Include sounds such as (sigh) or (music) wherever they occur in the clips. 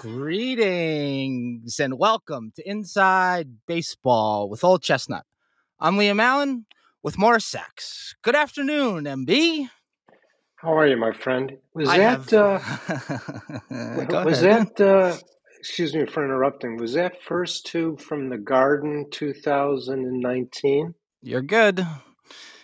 Greetings and welcome to Inside Baseball with Old Chestnut. I'm Liam Allen with more sex. Good afternoon, MB. How are you, my friend? Was I that have. uh, (laughs) was ahead. that uh, excuse me for interrupting? Was that first two from the Garden 2019? You're good.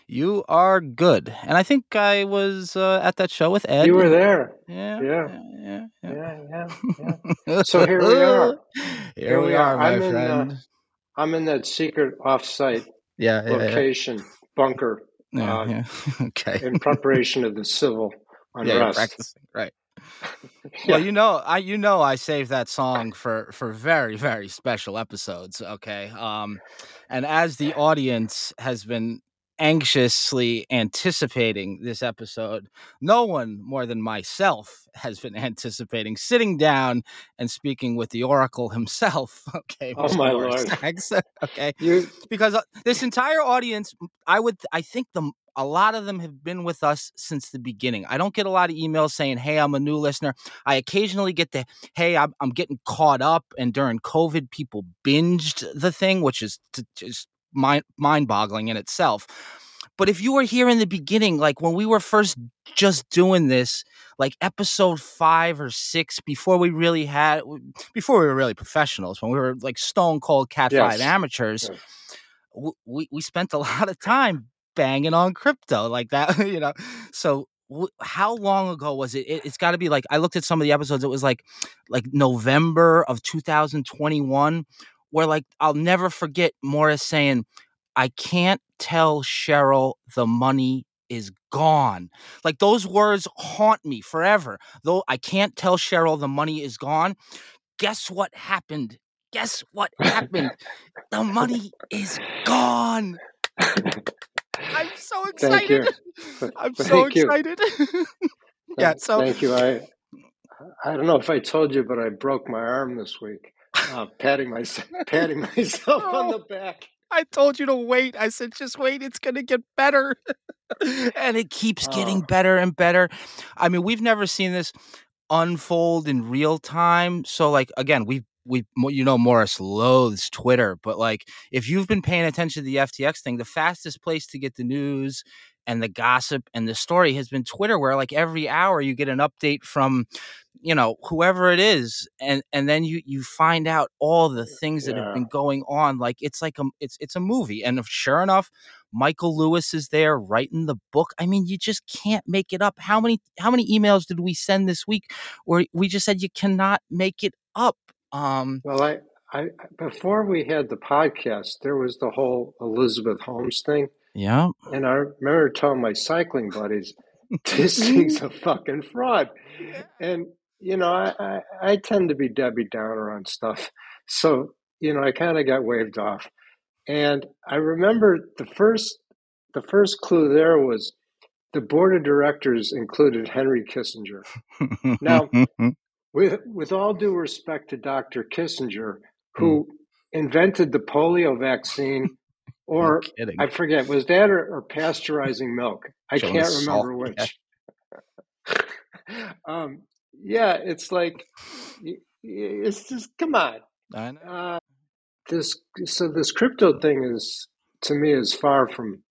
You are good. And I think I was uh, at that show with Ed. You were there. Yeah. Yeah. Yeah. Yeah. Yeah, yeah, yeah. So here we are. (laughs) Here, we are, my I'm in, friend. uh, I'm in that secret off-site yeah, location bunker yeah, uh, (laughs) okay. in preparation of the civil (laughs) unrest. right? Well, you know, I you know I saved that song for for very very special episodes. Okay, um, and as the audience has been anxiously anticipating this episode, no one more than myself has been (laughs) anticipating sitting down and speaking with the Oracle himself. (laughs) Okay, Oh, my Lord. (laughs) Okay, You because uh, this entire audience i would i think the a lot of them have been with us since the beginning i don't get a lot of emails saying hey i'm a new listener i occasionally get the hey i'm, I'm getting caught up and during covid people binged the thing which is t- just mind mind boggling in itself. But if you were here in the beginning like when we were first just doing this like episode five or six before we really had before we were really professionals when we were like stone cold cat five amateurs Yes. we, we spent a (laughs) lot of time banging on crypto like that (laughs) you know? So w- how long ago was it, it it's got to be like i looked at some of the episodes it was like like november of 2021 where like i'll never forget morris saying i can't tell cheryl the money is gone. Like those words haunt me forever. Though i can't tell cheryl the money is gone guess what happened? Guess what happened? The money is gone. I'm so (laughs) excited. i'm so Thank excited. (laughs) Yeah so Thank you. I I don't know if I told you, but I broke my arm this week. Uh, patting myself, patting myself on the back. I told you to wait. I said, just wait. It's going to get better. (laughs) and it keeps getting Oh. better and better. I mean, we've never seen this unfold in real time. So, like, again, we we you know Morris loathes Twitter, but like, if you've been paying attention to the FTX thing, the fastest place to get the news and the gossip and the story has been Twitter, where like every hour you get an update from you know whoever it is and and then you you find out all the things that have been going on like it's like a it's it's a movie and if, sure enough michael lewis is there writing the book i mean you just can't make it up. How many how many emails did we send this week where we just said you cannot make it up um Well, I, I before we had the podcast, there was the whole Elizabeth Holmes thing, yeah and I remember telling my cycling buddies, (laughs) "This thing's a fucking fraud." And you know, I, I, I tend to be Debbie Downer on stuff, so you know, I kind of got waved off. And I remember the first the first clue there was the board of directors included Henry Kissinger. (laughs) Now, with with all due respect to Dr. Kissinger, who invented the polio vaccine, (laughs) or I forget, was that or, or pasteurizing milk? I Killing can't remember yeah. which. (laughs) um, yeah, it's like it's just come on. I know. Uh, this so this crypto thing is to me is far from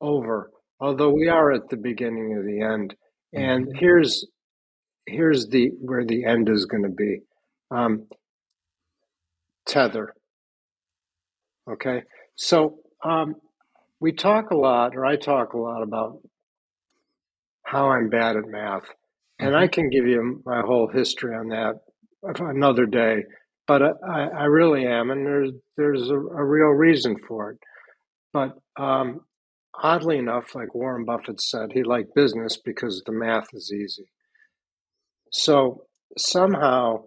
over. Although we are at the beginning of the end, and Mhm. here's here's the where the end is going to be. Um, tether. Okay, so um, we talk a lot, or I talk a lot about how I'm bad at math, and I can give you my whole history on that another day. But I, I really am, and there's there's a, a real reason for it. But um, oddly enough, like Warren Buffett said, he liked business because the math is easy. So somehow,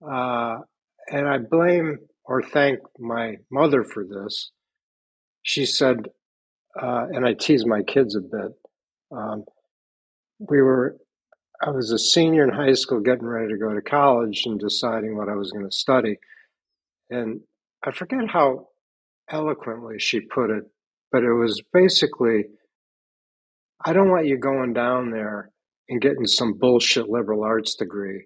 uh, and I blame or thank my mother for this. She said, uh, and I tease my kids a bit. Um, we were, I was a senior in high school, getting ready to go to college and deciding what I was going to study. And I forget how eloquently she put it, but it was basically, I don't want you going down there and getting some bullshit liberal arts degree.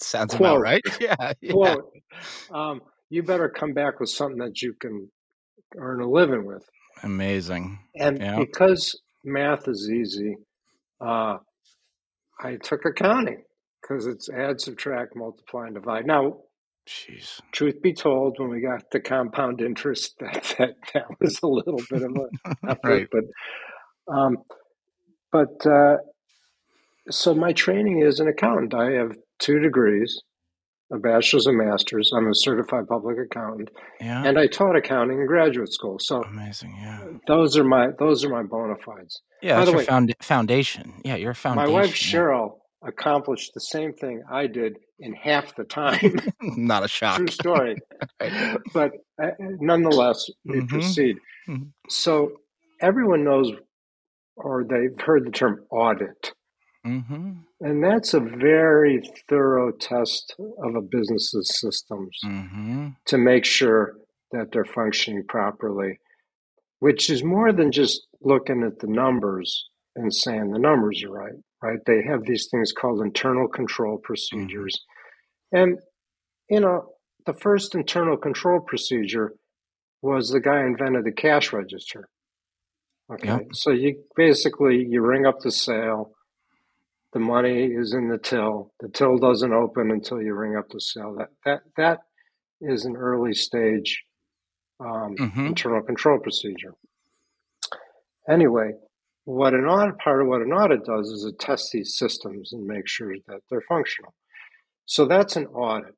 sounds (laughs) about right (laughs) yeah yeah Quote, um, you better come back with something that you can earn a living with. amazing And Yeah. because math is easy, uh, I took accounting because it's add, subtract, multiply, and divide. Now, jeez truth be told, when we got the compound interest, (laughs) that that, that was a little bit of a effort. Right. But um, but uh, so my training is an accountant. I have two degrees, a bachelor's and master's. I'm a certified public accountant, yeah and I taught accounting in graduate school. So amazing yeah those are my those are my bona fides. yeah By that's your way- found- foundation yeah you're a My foundation wife yeah. Cheryl accomplished the same thing I did in half the time. (laughs) not a shock True story. (laughs) Right. But uh, nonetheless, we Mhm. proceed. Mhm. So everyone knows, or they've heard the term audit, mm-hmm and that's a very thorough test of a business's systems mm-hmm to make sure that they're functioning properly, which is more than just looking at the numbers and saying the numbers are right, right? They have these things called internal control procedures. And, you know, the first internal control procedure was the guy invented the cash register. Okay. Yep. So you basically you ring up the sale, the money is in the till. The till doesn't open until you ring up the sale. That that that is an early stage um, Mhm. internal control procedure. Anyway, what an audit part of what an audit does is it tests these systems and make sure that they're functional. So that's an audit.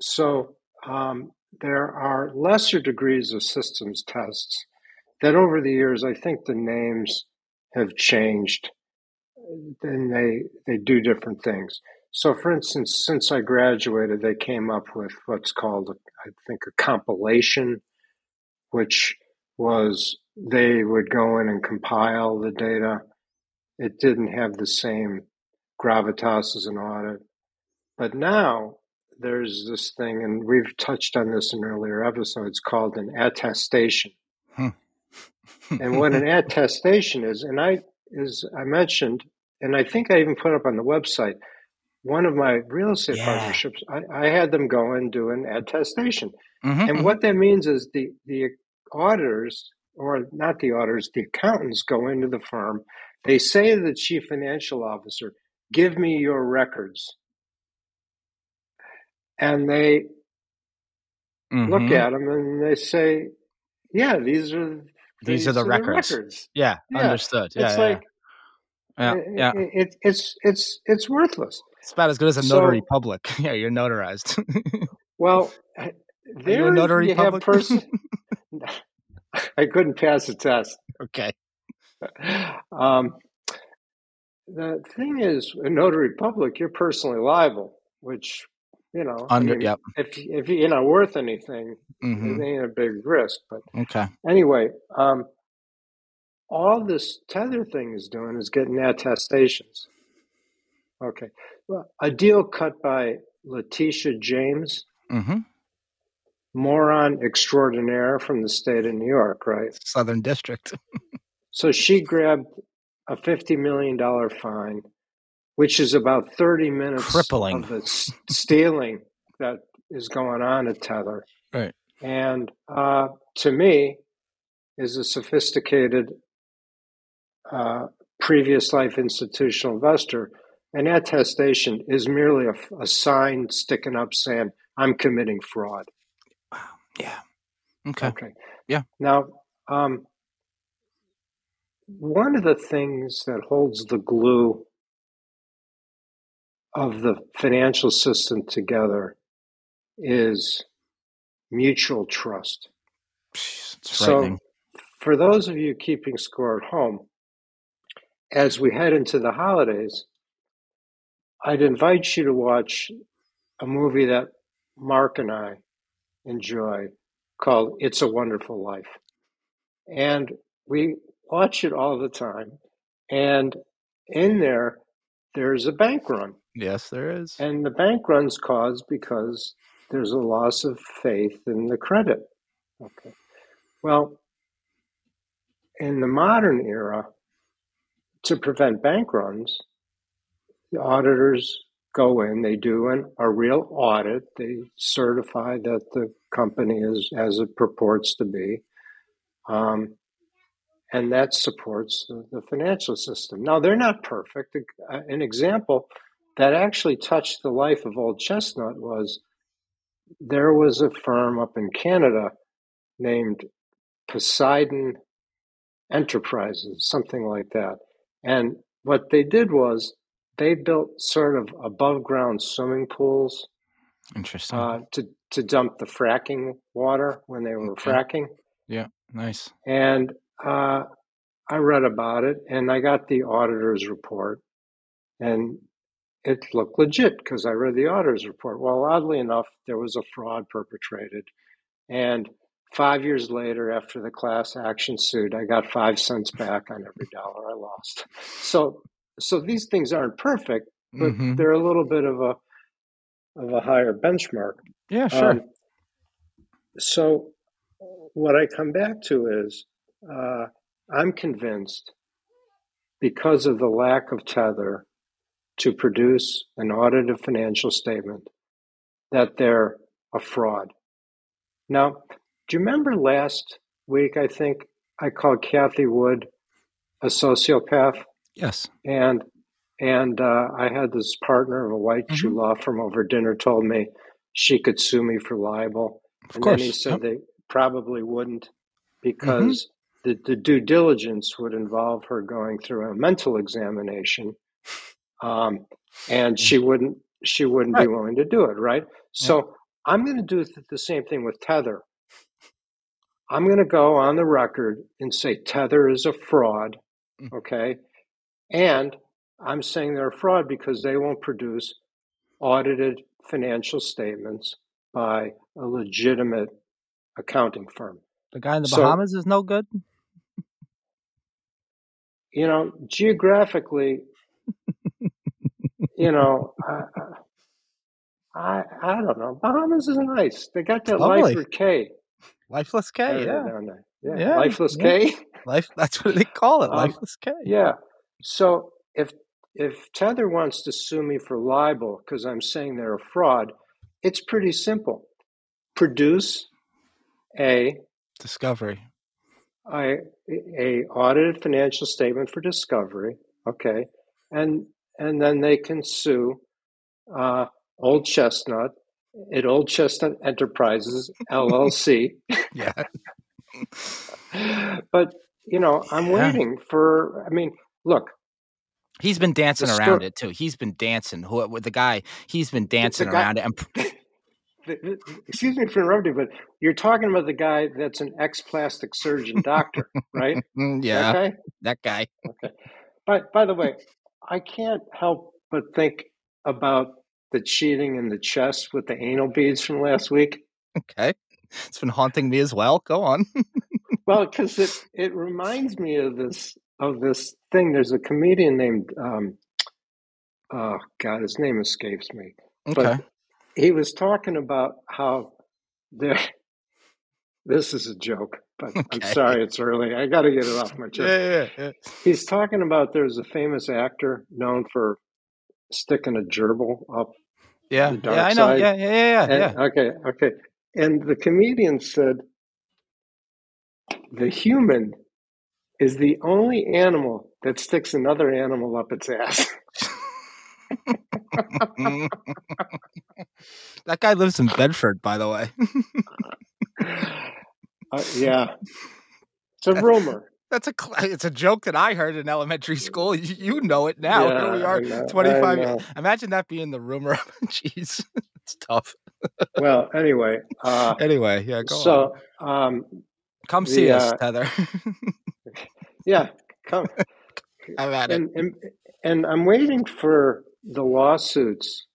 So um, there are lesser degrees of systems tests that over the years, I think the names have changed and they, they do different things. So, for instance, since I graduated, they came up with what's called, I think, a compilation, which was they would go in and compile the data. It didn't have the same gravitas as an audit. But now there's this thing, and we've touched on this in earlier episodes, called an attestation. Hmm. And what an attestation is, and I is I mentioned, and I think I even put up on the website, one of my real estate Yeah. partnerships, I, I had them go and do an attestation. Mhm, And mhm. what that means is the the auditors, or not the auditors, the accountants go into the firm. They say to the chief financial officer, "Give me your records," and they look Mhm. at them and they say, "Yeah, these are These are the records. records." Yeah, Yeah, understood. Yeah, it's yeah, like yeah. it, yeah. it, it's it's it's worthless. It's about as good as a So- notary public. (laughs) Yeah, you're notarized. (laughs) Well, there you a notary you have person. (laughs) I couldn't pass the test. okay. Um, the thing is, a notary public, you're personally liable, which you know, I Under mean, yep. if if you're not worth anything, hmm it ain't a big risk. But Okay. anyway, um, all this tether thing is doing is getting attestations. Okay, well, a deal cut by Letitia James, mm-hmm. moron extraordinaire from the state of New York, right? Southern District. (laughs) So she grabbed a fifty million dollar fine, which is about thirty minutes Crippling. of the s- stealing that is going on at Tether. Right. And uh, to me, is a sophisticated uh, previous life institutional investor. An attestation is merely a sign sticking up saying, "I'm committing fraud." Wow. Yeah. Okay. Okay. Yeah. Now, um, one of the things that holds the glue of the financial system together is mutual trust. So, for those of you keeping score at home, as we head into the holidays, I'd invite you to watch a movie that Mark and I enjoy called It's a Wonderful Life. And we watch it all the time. And in there, there's a bank run. Yes, there is. And the bank run's caused because there's a loss of faith in the credit. Okay. Well, in the modern era, to prevent bank runs, the auditors go in, they do an, a real audit, they certify that the company is as it purports to be. Um, and that supports the, the financial system. Now, they're not perfect. An example that actually touched the life of Old Chestnut was there was a firm up in Canada named Poseidon Enterprises, something like that. And what they did was they built sort of above ground swimming pools Interesting. uh, to, to dump the fracking water when they were Okay. fracking. Yeah, nice. And uh, I read about it and I got the auditor's report. And it looked legit because I read the auditor's report. Well, oddly enough, there was a fraud perpetrated. And five years later, after the class action suit, I got five cents back on every dollar I lost. So, so these things aren't perfect, but hmm they're a little bit of a of a higher benchmark. Yeah, sure. Um, so, what I come back to is uh, I'm convinced because of the lack of tether to produce an audited financial statement that they're a fraud. Now, do you remember last week? I think I called Cathie Wood a sociopath, yes. and and uh, I had this partner of a white shoe Mhm. law firm over dinner told me she could sue me for libel. Of And course. then he said Yep. they probably wouldn't because the, the due diligence would involve her going through a mental examination, um, and she wouldn't she wouldn't be willing to do it. Right. So I'm going to do the same thing with Tether. I'm going to go on the record and say Tether is a fraud. Mm. Okay, and I'm saying they're a fraud because they won't produce audited financial statements by a legitimate accounting firm. The guy in the So- Bahamas is no good. You know, geographically, you know, I, I I don't know. Bahamas is nice. They got that Lovely. Lyford Cay. Lifeless K, yeah. Yeah, Yeah, Lifeless yeah. K. Life that's what they call it, Um, Lifeless K. Yeah. So if if Tether wants to sue me for libel because I'm saying they're a fraud, it's pretty simple. Produce a Discovery. a, a audited financial statement for discovery, okay, and and then they can sue uh, Old Chestnut at Old Chestnut Enterprises (laughs) LLC. Yeah. (laughs) but you know, I'm Yeah. waiting for. I mean, look, He's been dancing around it too. He's been dancing. Who with the guy? He's been dancing guy- around it. And (laughs) pr- th- th- excuse me for interrupting, but you're talking about the guy that's an ex plastic surgeon doctor, right? Yeah, Okay. that guy. Okay. But by the way, I can't help but think about the cheating in the chess with the anal beads from last week. Okay, it's been haunting me as well. Go on. (laughs) Well, because it it reminds me of this of this thing. There's a comedian named um, oh God, his name escapes me. Okay. He was talking about how there. (laughs) This is a joke, but (laughs) I'm sorry it's early. I got to get it off my chest. yeah, yeah, yeah. He's talking about there's a famous actor known for sticking a gerbil up. Yeah, The dark yeah, I know. side. Yeah, yeah, yeah, yeah. And, Okay, okay. And the comedian said the human is the only animal that sticks another animal up its ass. (laughs) (laughs) That guy lives in Bedford, by the way. Uh, yeah. It's a rumor. That's a it's a joke that I heard in elementary school. You, you know it now. Here we are, know, 25 years. Imagine that being the rumor. (laughs) Jeez, it's tough. Well, anyway, uh, (laughs) Anyway, yeah, go on. so um, Come the, see us, uh, Tether. (laughs) yeah, come. Had it. and, and and I'm waiting for the lawsuits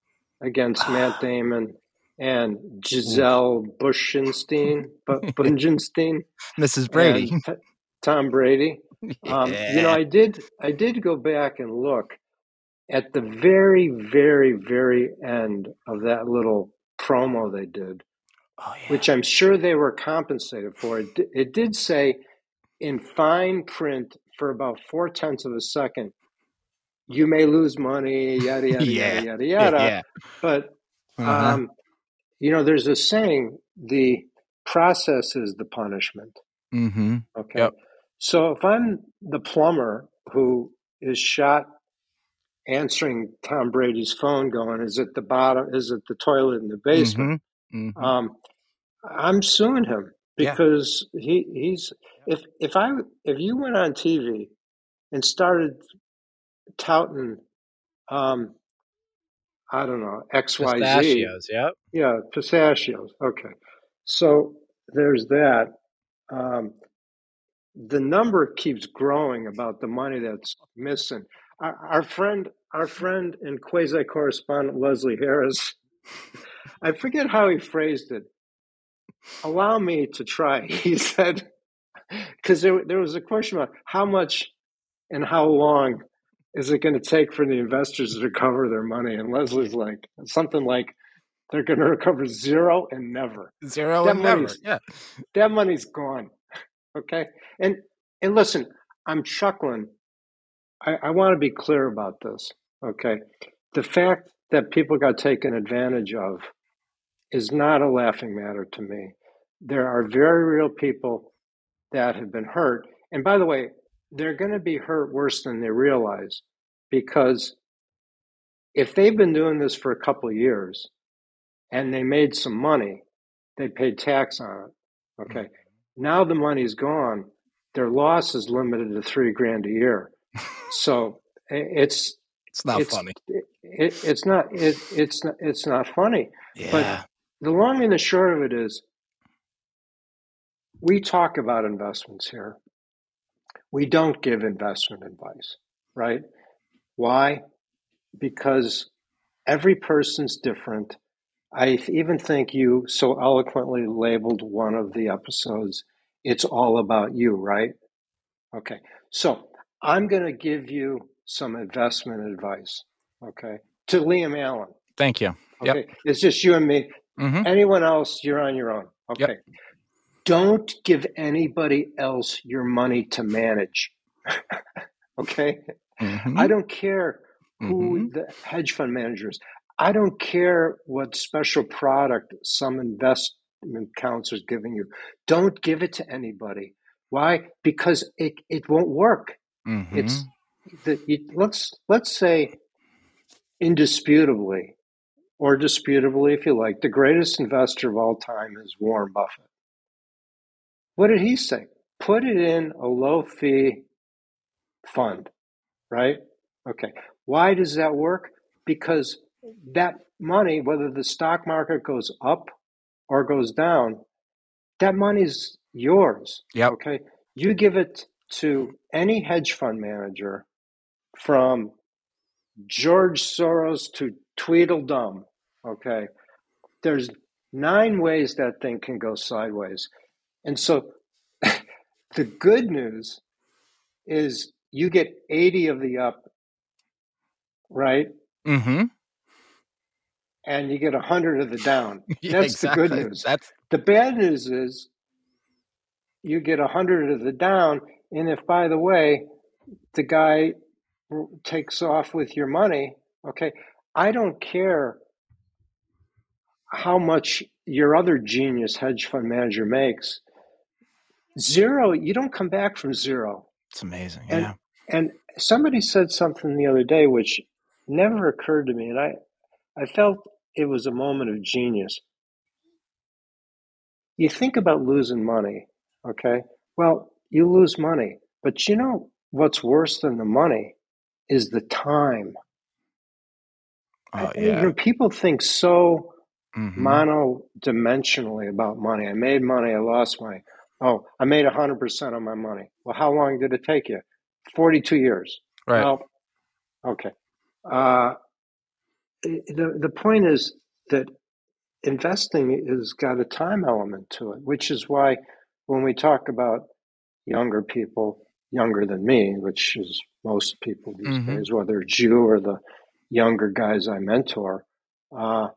against Matt (sighs) Damon and Giselle Bushenstein, Bu- (laughs) Bungenstein, Mrs. Brady. T- Tom Brady. (laughs) Um, You know, I did I did go back and look at the very, very, very end of that little promo they did, oh, yeah. which I'm sure they were compensated for. It, it did say in fine print for about four tenths of a second, you may lose money, yada yada (laughs) Yeah. yada yada yada. yeah. But Uh-huh. um, you know, there's a saying: the process is the punishment. mm-hmm. Okay. Yep. So if I'm the plumber who is shot answering Tom Brady's phone, going, "Is it the bottom? Is it the toilet in the basement?" Mm-hmm. Um, I'm suing him Yeah. because he he's if if I if you went on TV and started touting, um, I don't know X Y Z, Pistachios, yep. yeah, pistachios. Okay, so there's that. Um, the number keeps growing about the money that's missing. Our, our friend, our friend and quasi correspondent Leslie Harris, I forget how he phrased it. Allow me to try. (laughs) He said, because there, there was a question about how much and how long is it going to take for the investors to recover their money? And Leslie's like, something like, they're going to recover zero and never Zero That and never. Yeah. that money's gone. (laughs) Okay. And and listen, I'm chuckling. I, I want to be clear about this. Okay. The fact that people got taken advantage of is not a laughing matter to me. There are very real people that have been hurt. And by the way, they're going to be hurt worse than they realize because if they've been doing this for a couple of years and they made some money, they paid tax on it. Okay. Mm-hmm. Now the money's gone. Their loss is limited to three grand a year. (laughs) So it's It's not it's funny. It, it, it's not it, it's not it's not funny. Yeah. The long and the short of it is, we talk about investments here. We don't give investment advice, right? Why? Because every person's different. I even think you so eloquently labeled one of the episodes, It's All About You, right? Okay. So I'm going to give you some investment advice. Okay. to Liam Allen. Thank you. Okay, Yep. it's just you and me. Mhm. Anyone else, you're on your own. Yep. Don't give anybody else your money to manage. (laughs) okay. Mhm. I don't care who Mhm. the hedge fund manager is. I don't care what special product some investment counselor is giving you. Don't give it to anybody. Why? Because it, it won't work. Mhm. It's the, you, let's let's say indisputably or disputably if you like the greatest investor of all time is Warren Buffett. What did he say? Put it in a low fee fund, right? Okay. Why does that work? Because that money, whether the stock market goes up or goes down, that money's yours. Yeah. Okay. You give it to any hedge fund manager from George Soros to Tweedledum. Okay. There's nine ways that thing can go sideways. And so (laughs) the good news is you get 80 of the up, right? Mhm. And you get 100 of the down. (laughs) Yeah, That's the good news. That's The bad news is you get 100 of the down. And if, by the way, the guy takes off with your money, okay, I don't care how much your other genius hedge fund manager makes. Zero, you don't come back from zero. it's amazing. And- yeah. And somebody said something the other day which never occurred to me, and I, I felt it was a moment of genius. You think about losing money, okay? Well, you lose money, but you know what's worse than the money is the time. Oh I- You yeah. know, people think so Mhm. mono-dimensionally about money. I made money, I lost money. Oh, I made 100% on my money. Well, how long did it take you? 42 years. Right. Well, okay. Uh, the, the point is that investing has got a time element to it, which is why when we talk about younger people, younger than me, which is most people these Mhm. days, whether it's you or the younger guys I mentor, uh,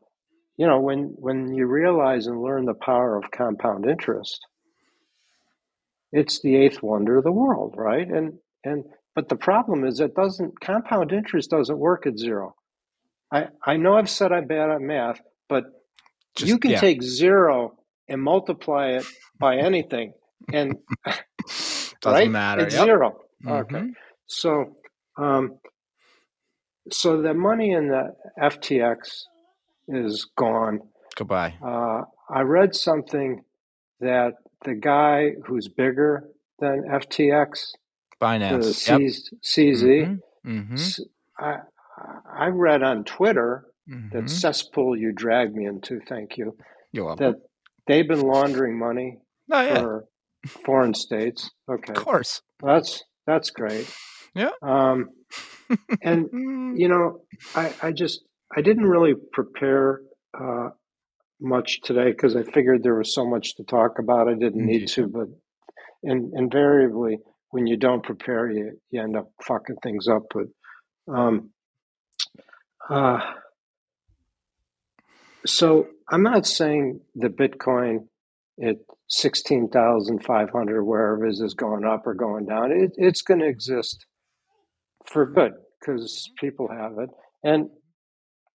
you know, when, when you realize and learn the power of compound interest, it's the eighth wonder of the world, right? And and but the problem is it doesn't compound interest doesn't work at zero. I, I know I've said I'm bad at math, but Just- you can yeah. take zero and multiply it by anything, and (laughs) Doesn't right, matter. it's Yep. zero. Okay, Mhm. so um, so the money in the FTX is gone. Goodbye. Uh, I read something that the guy who's bigger than FTX, Binance. Yep. C- CZ, Mhm. s- I, I read on Twitter Mhm. that cesspool you dragged me into, thank you, You're welcome. that they've been laundering money Oh yeah. for foreign states. Okay, Of course. that's that's great. Yeah. Um, and (laughs) you know, I, I just I didn't really prepare uh, much today because I figured there was so much to talk about. I didn't need to, but in, invariably, when you don't prepare, you you end up fucking things up. But um, uh, so I'm not saying the Bitcoin at sixteen thousand five hundred wherever it is is going up or going down. It, it's going to exist for good because people have it, and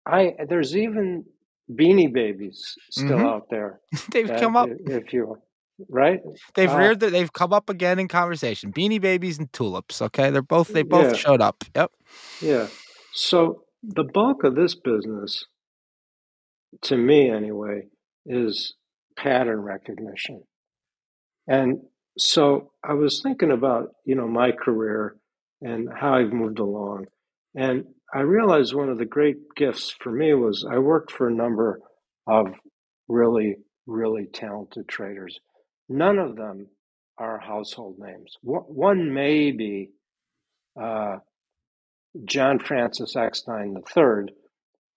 I there's even beanie babies still Mhm. out there. (laughs) They've that come up. if, you right. They've uh, reared. Their, they've come up again in conversation. Beanie Babies and tulips. Okay, they're both. They both Yeah. showed up. Yep. Yeah. So the bulk of this business, to me anyway, is pattern recognition. And so I was thinking about, you know, my career and how I've moved along. And I realized one of the great gifts for me was I worked for a number of really, really talented traders. None of them are household names. One may be uh, John Francis Eckstein III,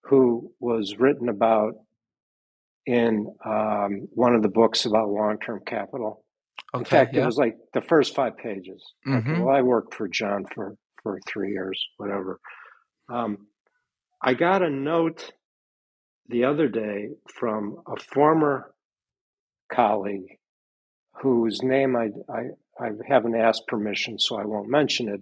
who was written about in um, one of the books about long term capital. Okay. In fact, yeah. it was like the first five pages. Okay, Mhm. well, I worked for John for, for three years, whatever. Um, I got a note the other day from a former colleague whose name I, I, I haven't asked permission, so I won't mention it.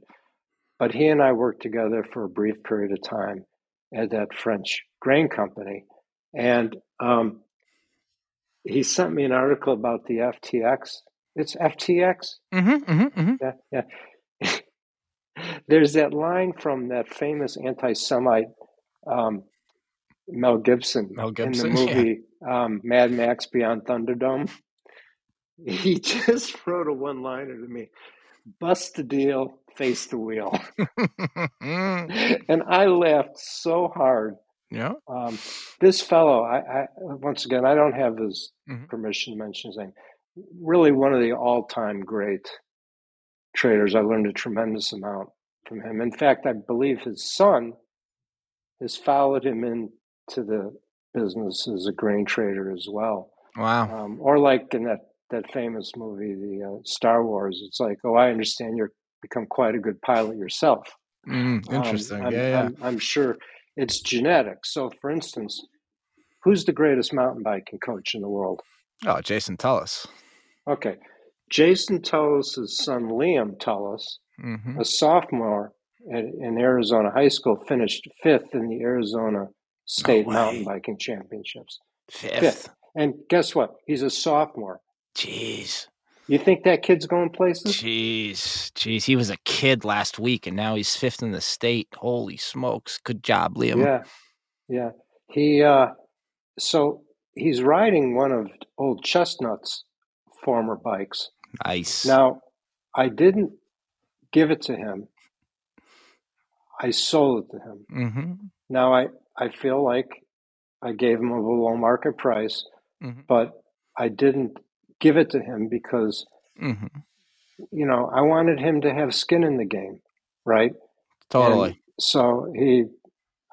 But he and I worked together for a brief period of time at that French grain company. And um, he sent me an article about the FTX. It's FTX? Mm-hmm, mm-hmm, mm-hmm. Yeah, yeah. There's that line from that famous anti Semite um, Mel Gibson, Mel Gibson in the (laughs) movie yeah. um, Mad Max Beyond Thunderdome. He (laughs) just wrote a one liner to me bust the deal, face the wheel. (laughs) and I laughed so hard. Yeah. Um, this fellow, I, I, once again, I don't have his mm-hmm. permission to mention his name. Really, one of the all-time great traders. I learned a tremendous amount from him. In fact, I believe his son has followed him into the business as a grain trader as well. Wow. Um, or like in that that famous movie, the uh, Star Wars. It's like, oh, I understand you're become quite a good pilot yourself. Mm, interesting. Um, yeah, yeah. I'm, I'm, sure it's genetic. So, for instance, who's the greatest mountain biking coach in the world? Oh, Jason Tullis. Okay. Jason Tullis' son, Liam Tullis, mm-hmm. a sophomore at, in Arizona High School, finished fifth in the Arizona State no Mountain Biking Championships. Fifth. fifth. And guess what? He's a sophomore. Jeez. You think that kid's going places? Jeez, jeez, he was a kid last week, and now he's fifth in the state. Holy smokes! Good job, Liam. Yeah, yeah. He uh, so he's riding one of old Chestnut's former bikes. Nice. Now, I didn't give it to him. I sold it to him. Mm-hmm. Now, I I feel like I gave him a below market price, mm-hmm. but I didn't give it to him because mm-hmm. you know I wanted him to have skin in the game, right? Totally. And so he,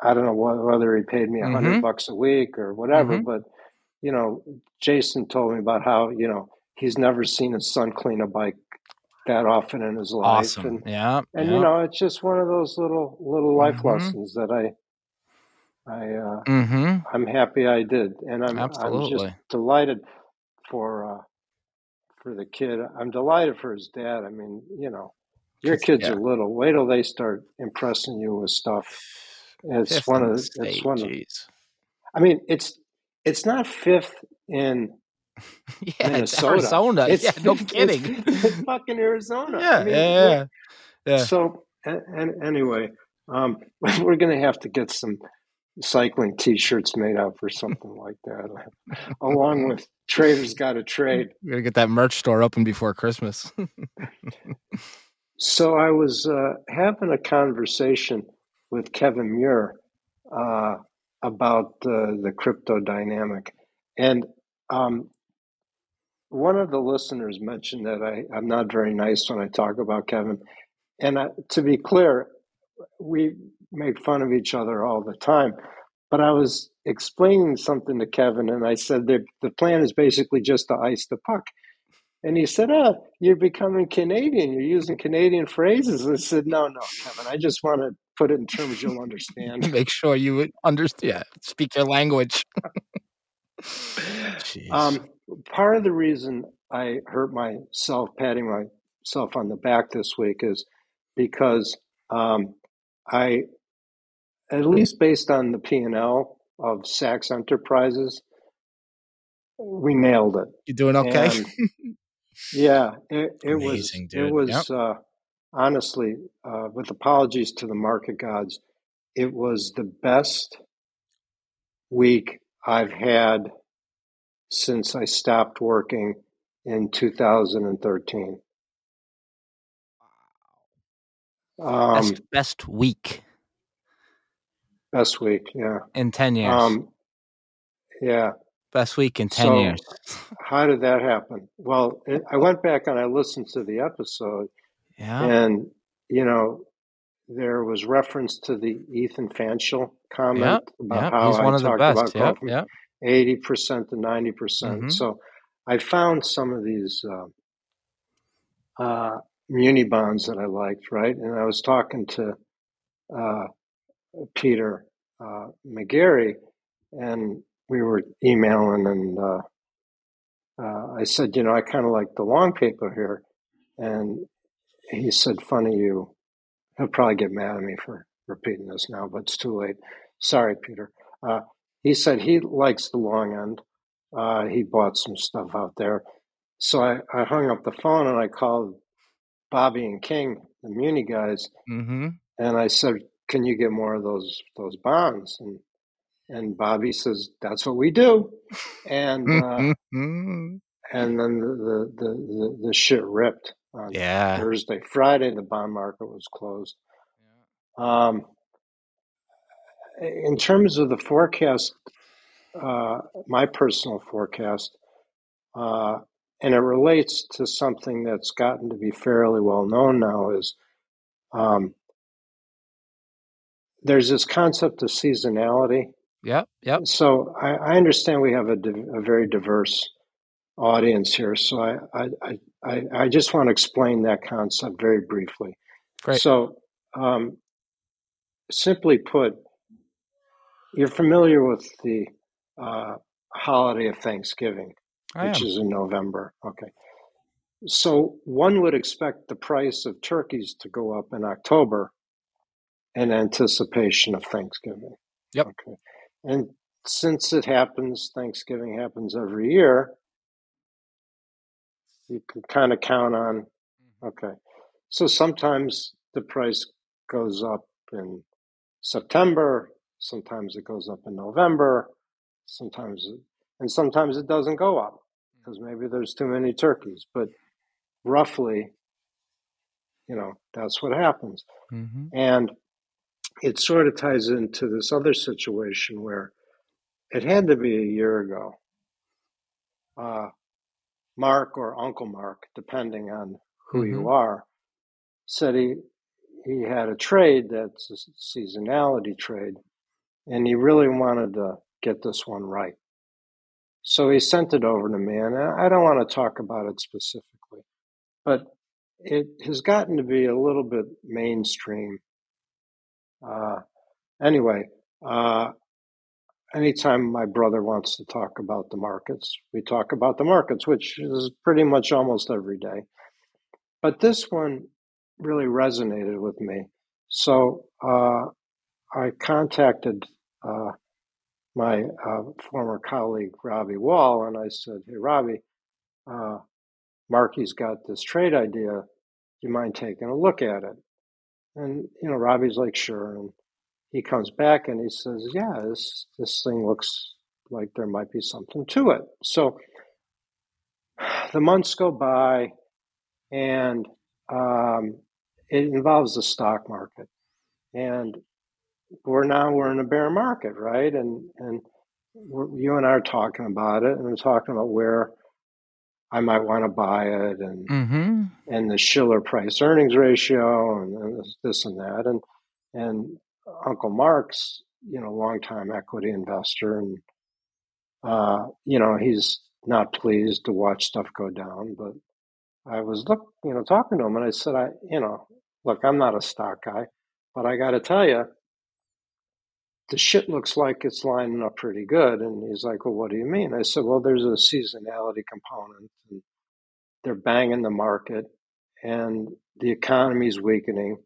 I don't know whether he paid me a 100 mm-hmm. bucks a week or whatever, mm-hmm. but you know, Jason told me about how you know he's never seen his son clean a bike that often in his life. Awesome. And, yeah. And yeah. you know, it's just one of those little little life mm-hmm. lessons that I I uh, mm-hmm. I'm happy I did, and I'm Absolutely. I'm just delighted for uh, for the kid. I'm delighted for his dad. I mean, you know, your kids yeah. are little. Wait till they start impressing you with stuff. It's fifth one of the state, it's one geez. of. I mean, it's it's not fifth in (laughs) yeah, Minnesota. Arizona. It's, yeah, no (laughs) kidding. It's, it's fucking Arizona. Yeah, I mean, yeah, yeah, yeah. So, and, and anyway, um, (laughs) we're going to have to get some cycling T-shirts made up or something like that, along with Traders Got to Trade. We gotta get that merch store open before Christmas. so I was uh, having a conversation with Kevin Muir uh, about uh, the crypto dynamic, and um, one of the listeners mentioned that I, I'm not very nice when I talk about Kevin. And I, to be clear, we make fun of each other all the time. But I was explaining something to Kevin, and I said that the plan is basically just to ice the puck. And he said, "Oh, you're becoming Canadian. You're using Canadian phrases." I said, "No, no, Kevin. I just want to put it in terms you'll understand. (laughs) Make sure you understand. Yeah, speak your language." (laughs) um, part of the reason I hurt myself patting myself on the back this week is because um, I at least based on the P&L of Sachs Enterprises, we nailed it. You're doing okay? And, (laughs) yeah, it, it Amazing, was. Dude. It was yep. uh, honestly, uh, with apologies to the market gods, it was the best week I've had since I stopped working in 2013. Um, best, best week. Best week, yeah. In 10 years. Um, yeah. Best week in 10 so, years. How did that happen? Well, it, I went back and I listened to the episode. Yeah. And, you know, there was reference to the Ethan Fanschel comment yep, about yep. how He's one I of the talked best. about yep, yep. 80% to 90%. percent Mhm. So I found some of these uh, uh, muni bonds that I liked, right? And I was talking to uh, Peter uh, McGarry, and we were emailing, and uh, uh, I said, you know, I kind of like the long paper here, and he said, "Funny you." He'll probably get mad at me for repeating this now, but it's too late. Sorry, Peter. He said he likes the long end. Uh, he bought some stuff out there. So I, I hung up the phone and I called Bobby and King, the Muni guys, Mm-hmm. and I said, "Can you get more of those those bonds?" And and Bobby says, "That's what we do." And uh, (laughs) and then the the, the the the shit ripped on Yeah. Thursday. Friday, the bond market was closed. Yeah. Um, in terms of the forecast, uh, my personal forecast, uh, and it relates to something that's gotten to be fairly well known now, is um, there's this concept of seasonality. Yep. Yep. So I, I understand we have a, di- a very diverse audience here. So I, I, I, I I just want to explain that concept very briefly. Great. So, um, simply put, you're familiar with the uh, holiday of Thanksgiving, I which am. is in November. Okay. So one would expect the price of turkeys to go up in October in anticipation of Thanksgiving. Yep. Okay. And since it happens, Thanksgiving happens every year, you can kind of count on, okay. So sometimes the price goes up in September, sometimes it goes up in November, sometimes, it, and sometimes it doesn't go up because maybe there's too many turkeys. But roughly, you know, that's what happens. Mm-hmm. And it sort of ties into this other situation where it had to be a year ago. Uh, Mark or Uncle Mark, depending on who Mhm. you are, said he he had a trade that's a seasonality trade, and he really wanted to get this one right. So he sent it over to me, and I don't want to talk about it specifically, but it has gotten to be a little bit mainstream. Uh, anyway, uh, anytime my brother wants to talk about the markets, we talk about the markets, which is pretty much almost every day. But this one really resonated with me. So uh, I contacted uh, my uh, former colleague, Robbie Wall, and I said, Hey, Robbie, uh, Marky's got this trade idea. Do you mind taking a look at it? And, you know, Robbie's like, Sure. And he comes back and he says, Yeah, this, this thing looks like there might be something to it. So (sighs) the months go by and um, it involves the stock market. And we're now we're in a bear market, right? And and you and I are talking about it, and we're talking about where I might want to buy it, and Mm-hmm. and the Shiller price earnings ratio, and, and this, this and that, and and Uncle Mark's you know longtime equity investor, and uh, you know he's not pleased to watch stuff go down, but I was look you know talking to him, and I said I you know look I'm not a stock guy, but I got to tell you the shit looks like it's lining up pretty good. And he's like, well, what do you mean? I said, well, there's a seasonality component and they're banging the market and the economy's weakening.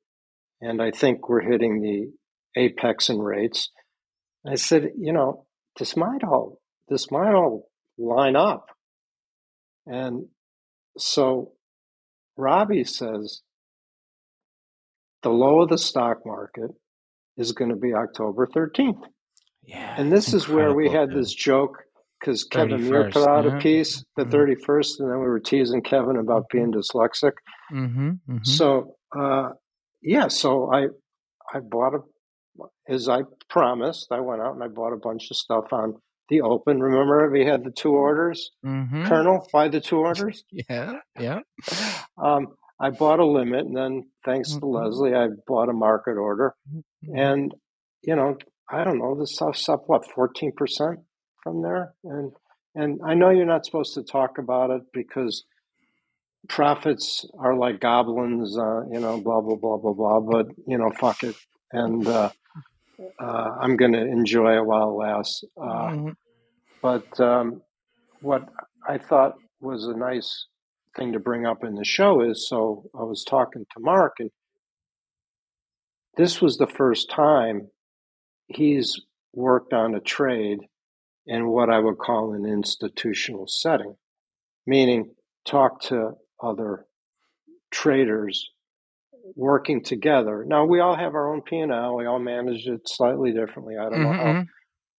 And I think we're hitting the apex in rates. I said, you know, this might all, this might all line up. And so Robbie says the low of the stock market is going to be October 13th. Yeah. And this is where we had dude. this joke because Kevin Muir put out yeah. a piece the Mhm. 31st, and then we were teasing Kevin about Mm-hmm. being dyslexic. Mm-hmm. Mm-hmm. So, uh, yeah, so I I bought a, as I promised, I went out and I bought a bunch of stuff on the open. Remember, we had the two orders, mm-hmm. Colonel, why the two (laughs) orders? Yeah. Yeah. um, I bought a limit, and then thanks to Mhm. Leslie, I bought a market order. Mhm. and you know i don't know this stuff's up what 14% from there and and i know you're not supposed to talk about it because profits are like goblins uh, you know blah blah blah blah blah but you know fuck it and uh uh, I'm going to enjoy it while it lasts. Uh, Mm-hmm. but um, what I thought was a nice thing to bring up in the show is so I was talking to Mark, and this was the first time he's worked on a trade in what I would call an institutional setting, meaning talk to other traders working together. Now we all have our own P and L. We all manage it slightly differently. I don't know how Mm-hmm.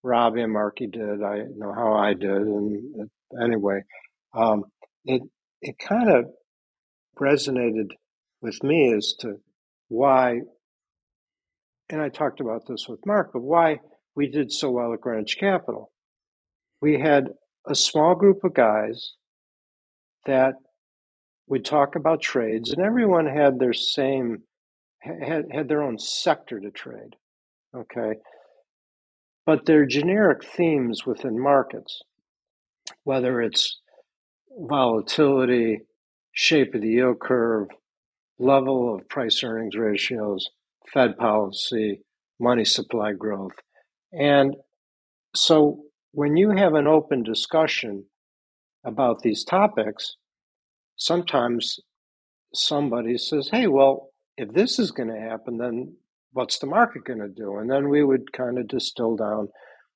Robbie and Marky did. I know how I did. And anyway, um, it it kind of resonated with me as to why, and I talked about this with Mark, but why we did so well at Greenwich Capital. We had a small group of guys that would talk about trades, and everyone had their same had had their own sector to trade. Okay, but they're generic themes within markets, whether it's volatility, shape of the yield curve, level of price earnings ratios, Fed policy, money supply growth. And so when you have an open discussion about these topics, sometimes somebody says, hey, well, if this is going to happen, then what's the market going to do? And then we would kind of distill down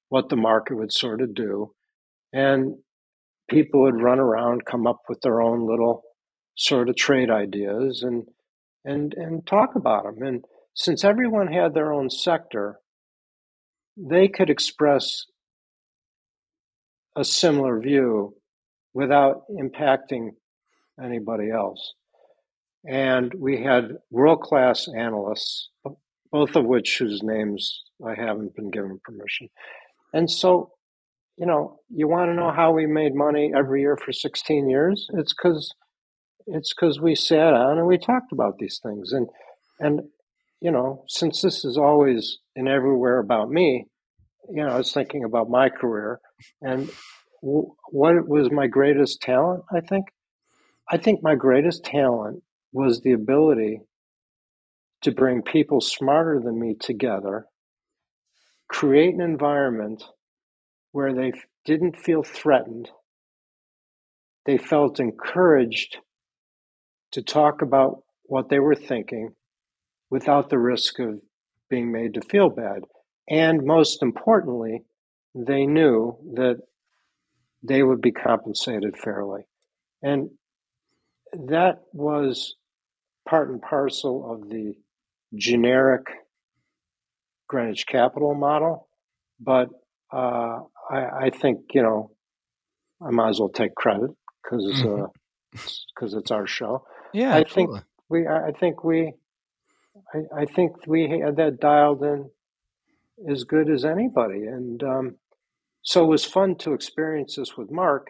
what the market would sort of do. And people would run around, come up with their own little sort of trade ideas and and and talk about them. And since everyone had their own sector, they could express a similar view without impacting anybody else. And we had world class analysts, both of which whose names I haven't been given permission. And so, you know, you want to know how we made money every year for 16 years? It's because it's because we sat down and we talked about these things. And and you know, since this is always and everywhere about me, you know, I was thinking about my career and w- what was my greatest talent. I think, I think my greatest talent was the ability to bring people smarter than me together, create an environment where they didn't feel threatened. They felt encouraged to talk about what they were thinking without the risk of being made to feel bad. And most importantly, they knew that they would be compensated fairly. And that was part and parcel of the generic Greenwich Capital model. But uh, I, I, think, you know, I might as well take credit because mm-hmm. uh, because it's our show. Yeah, I absolutely. think we. I think we. I, I, think we had that dialed in as good as anybody, and um, so it was fun to experience this with Mark,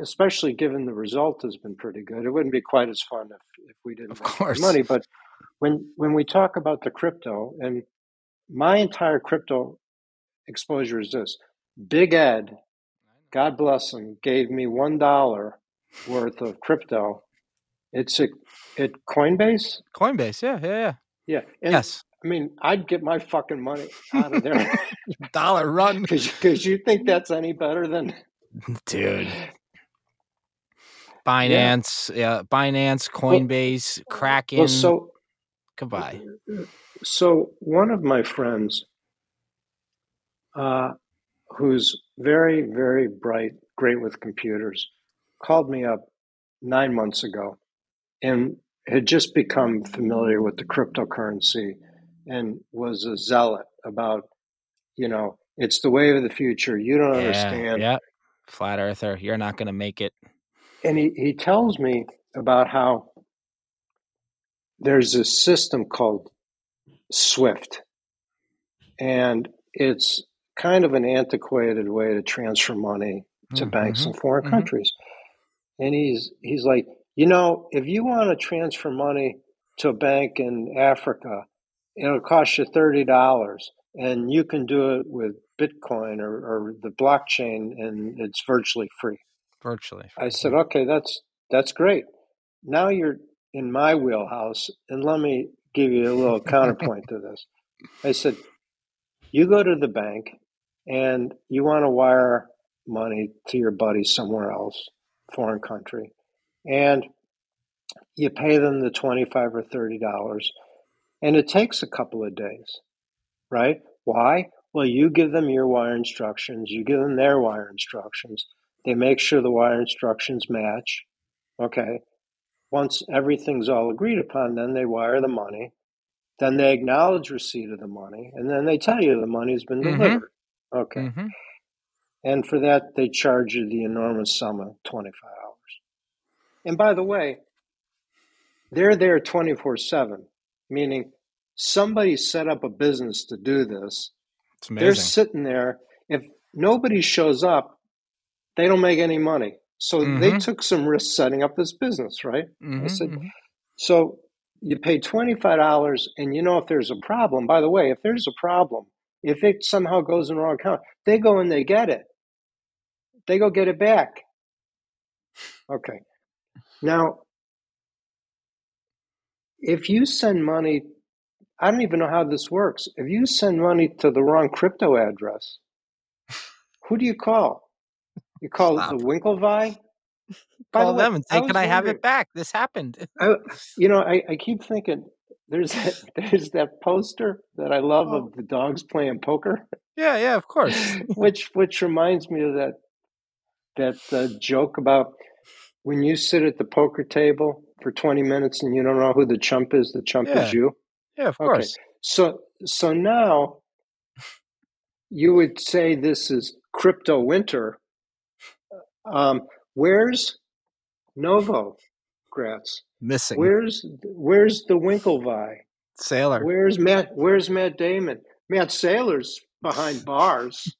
especially given the result has been pretty good. It wouldn't be quite as fun if, if we didn't of make course. money. But when when we talk about the crypto, and my entire crypto exposure is this: Big Ed, God bless him, gave me one dollar worth of crypto. It's a at Coinbase. Coinbase, yeah, yeah, yeah. Yeah. And, yes. I mean, I'd get my fucking money (laughs) out of there. Dollar run. Because you think that's any better than. Dude. Binance, yeah, yeah Binance, Coinbase, well, Kraken. Well, so goodbye. So one of my friends, uh, who's very, very bright, great with computers, called me up nine months ago and had just become familiar with the cryptocurrency and was a zealot about, you know, it's the way of the future. You don't yeah, understand. Yeah. Flat earther. You're not going to make it. And he, he tells me about how there's a system called SWIFT. And it's kind of an antiquated way to transfer money to Mm-hmm. banks in foreign Mhm. countries. And he's he's like, you know, if you want to transfer money to a bank in Africa, it'll cost you thirty dollars, and you can do it with Bitcoin or, or the blockchain, and it's virtually free. Virtually. I said, okay, that's that's great. Now you're in my wheelhouse, and let me give you a little counterpoint to this. I said, you go to the bank and you want to wire money to your buddy somewhere else, foreign country, and you pay them the 25 or 30 dollars. And it takes a couple of days right? Why? Well you give them your wire instructions you give them their wire instructions. They make sure the wire instructions match okay? Once everything's all agreed upon then they wire the money then they acknowledge receipt of the money and then they tell you the money's been Mhm. delivered okay. Mhm. and for that they charge you the enormous sum of $25 and by the way they're there 24 7 meaning somebody set up a business to do this. It's they're sitting there. If nobody shows up they don't make any money. So they Mhm. took some risk setting up this business right? Mhm, said- mhm. so you pay $25 and you know if there's a problem. By the way if there's a problem if it somehow goes in the wrong account they go and they get it. They go get it back. Okay. Now if you send money i don't even know how this works. If you send money to the wrong crypto address who do you call? You call the winklevi By the Call way, them and say, "Can I have it back? This happened." I, you know, I, I keep thinking there's that, (laughs) there's that poster that I love of the dogs playing poker, Yeah, yeah, of course. (laughs) which which reminds me of that that uh, joke about when you sit at the poker table for 20 minutes and you don't know who the chump is. The chump Yeah. is you. Yeah, of Okay. course. So so now you would say this is crypto winter. Um, where's Novo Gratz? Missing Where's where's the Winklevi? sailor. Where's Matt? Where's Matt Damon? Matt Sailor's behind bars,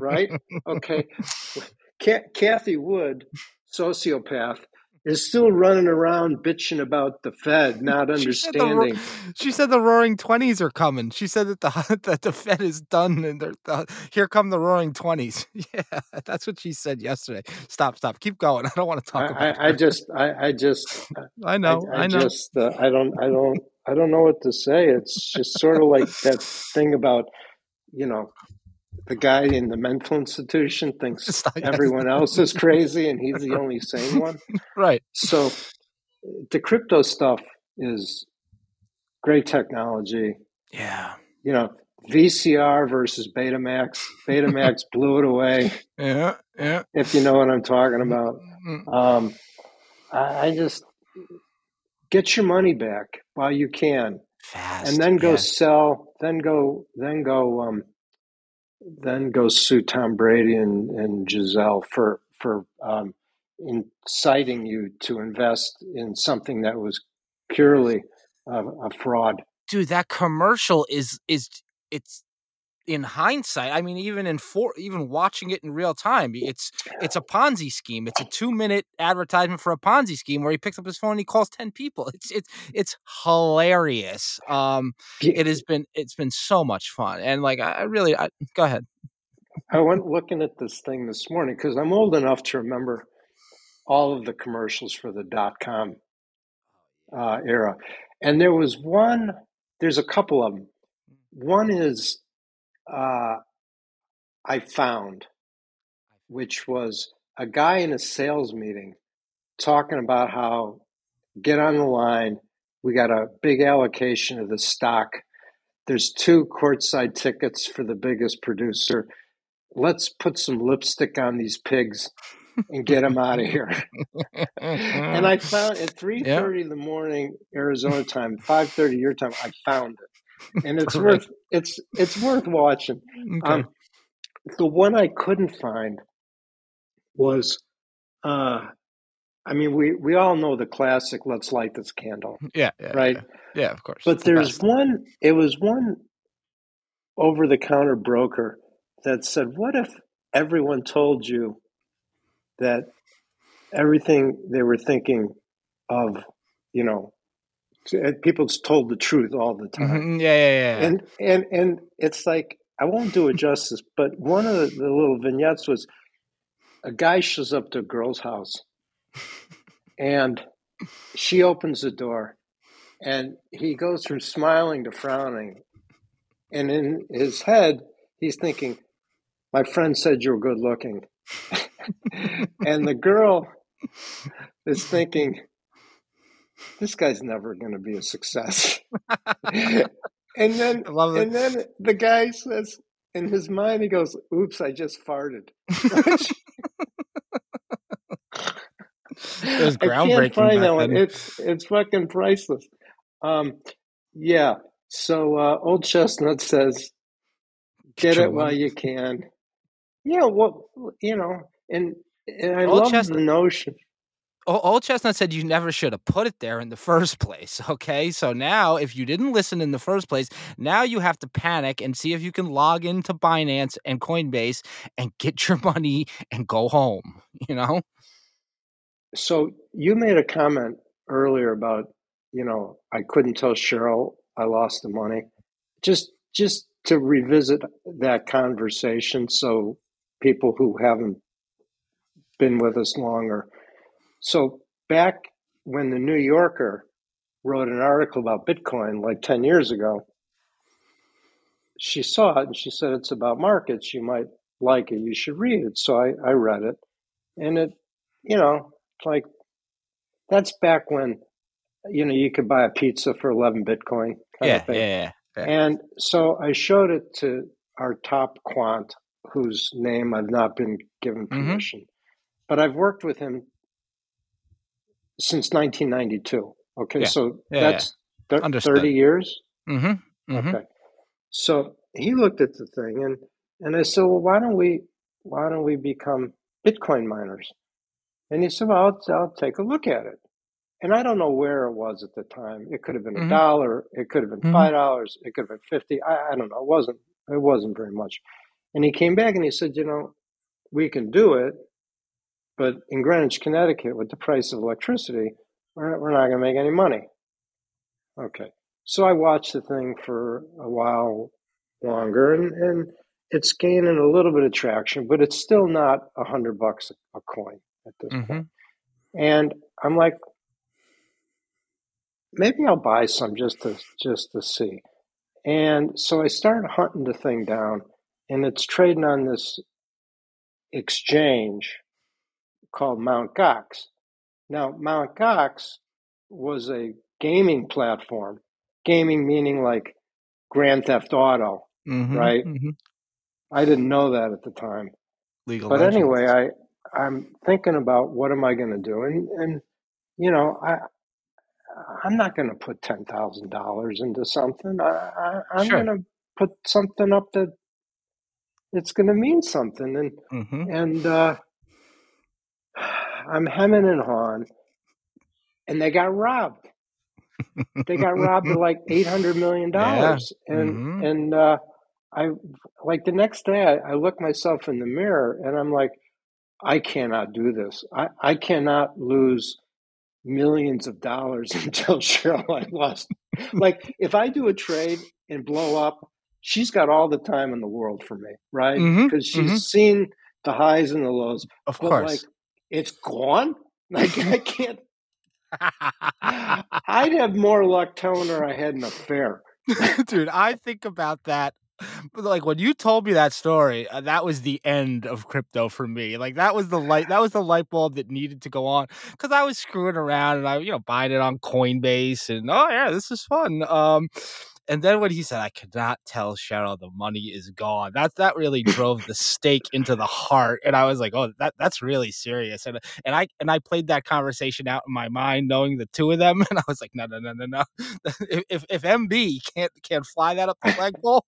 right? (laughs) Okay. Cathie Wood, sociopath, is still running around bitching about the Fed (laughs) not She said, the ro- understanding. she said the Roaring Twenties are coming. She said that the (laughs) that the Fed is done and they're, the, here come the Roaring Twenties. (laughs) Yeah, that's what she said yesterday. Stop, stop, keep going. I don't want to I, talk about. I, I just, I, I just, I know, I, I, know. just, uh, I don't, I don't, I don't know what to say. It's just sort of like that thing about, you know, the guy in the mental institution thinks Stop, yes. everyone else is (laughs) crazy and he's the only sane one. right. So the crypto stuff is great technology. Yeah. You know, VCR versus Betamax. Betamax (laughs) blew it away, Yeah. Yeah. if you know what I'm talking about. Mm, Um, I, I just get your money back while you can, Fast. and then go yeah. sell. Then go. Then go. Um, then goes sue Tom Brady and, and Gisele for for um, inciting you to invest in something that was purely a, a fraud. dude that commercial is is it's in hindsight i mean even in for even watching it in real time it's it's a ponzi scheme. It's a two minute advertisement for a ponzi scheme where he picks up his phone and he calls 10 people. It's it's it's hilarious. Um it has been it's been so much fun. And like i, I really I, go ahead. I went looking at this thing this morning because I'm old enough to remember all of the commercials for the dot com uh, era. And there was one, there's a couple of them. One is uh, I found, which was a guy in a sales meeting talking about how get on the line. We got a big allocation of the stock. There's two courtside tickets for the biggest producer. Let's put some lipstick on these pigs and get them out of here. (laughs) and I (laughs) found at three thirty in the morning Arizona time, five thirty your time, I found it, and it's (laughs) worth it's it's worth watching. okay. Um, the one I couldn't find was, uh, I mean, we we all know the classic "Let's light this candle," yeah, yeah right? yeah, yeah, of course But It's there's best. one. It was one over the counter broker that said, "What if everyone told you that everything they were thinking of, you know, people told the truth all the time?" Mhm, yeah yeah yeah, yeah. And and and it's like I won't do it justice, but one of the, the little vignettes was a guy shows up to a girl's house, and she opens the door, and he goes from smiling to frowning, and in his head he's thinking, my friend said you're good looking. (laughs) and the girl is thinking, this guy's never going to be a success. (laughs) and then, and then the guy says, in his mind, he goes, "Oops, I just farted." (laughs) it was groundbreaking. I can't find that one. It's it's fucking priceless. Um, yeah. So uh, old chestnut says, "Get it while you can." Yeah. Well, you know, and and I old love chestnut. the notion. Old Chestnut said you never should have put it there in the (laughs) first place. Okay. So now, if you didn't listen in the first place, now you have to panic and see if you can log into Binance and Coinbase and get your (laughs) money and go home, you know? So you made a comment earlier about, you know, I couldn't tell Cheryl I lost the money. Just, just to revisit that conversation so people who haven't been with us longer so back when the New Yorker wrote an article about Bitcoin like 10 years ago, she saw it and she said, It's about markets. You might like it. You should read it. So I, I read it. And it, you know, like that's back when, you know, you could buy a pizza for 11 Bitcoin. Yeah, yeah, yeah, yeah. And so I showed it to our top quant, whose name I've not been given mm-hmm. permission. Mm-hmm. But I've worked with him since 1992. Okay, yeah. so yeah, that's yeah. Th- 30 years. Mm-hmm. Mm-hmm. Okay, so he looked at the thing and and I said, well, why don't we why don't we become Bitcoin miners? And he said, well, I'll, I'll take a look at it. And I don't know where it was at the time. It could have been a mm-hmm. dollar. It could have been mm-hmm. five dollars. It could have been fifty. I, I don't know. It wasn't. It wasn't very much. And he came back and he said, you know, we can do it, but in Greenwich, Connecticut, with the price of electricity, we're, we're not going to make any money. Okay. So I watched the thing for a while longer, and, and it's gaining a little bit of traction, but it's still not a hundred bucks a coin at this mm-hmm. point. And I'm like, maybe I'll buy some just to just to see. And so I started hunting the thing down, and it's trading on this exchange called Mount Gox. Now, Mount Gox was a gaming platform, gaming meaning like Grand Theft Auto, mm-hmm, right? Mm-hmm. I didn't know that at the time. Legal but Legends. anyway, I I'm thinking about what am I going to do, and and you know I I'm not going to put ten thousand dollars into something. I, I am sure. going to put something up that it's going to mean something, and mm-hmm. and uh, I'm hemming and hawing, and they got robbed. they got robbed of like eight hundred million (laughs) dollars, yeah. and mm-hmm. and uh, I like the next day I, I look myself in the mirror and I'm like, I cannot do this. I, I cannot lose millions of dollars (laughs) until Cheryl I lost. like if I do a trade and blow up, she's got all the time in the world for me, right? Mm-hmm. Because mm-hmm. she's mm-hmm. seen the highs and the lows. Of but course. Like it's gone. Like I (laughs) can't. I'd have more luck telling her I had an affair. Dude, I think about that. Like when you told me that story, uh, that was the end of crypto for me. Like that was the light, that was the light bulb that needed to go on because I was screwing around and I, you know, buying it on Coinbase and oh yeah, this is fun. Um, and then when he said, "I cannot tell Cheryl the money is gone," that that really drove the stake into the heart, and I was like, "Oh, that that's really serious." And and I and I played that conversation out in my mind, knowing the two of them, (laughs) and I was like, "No, no, no, no, no. (laughs) if if MB can't can't fly that up the flagpole."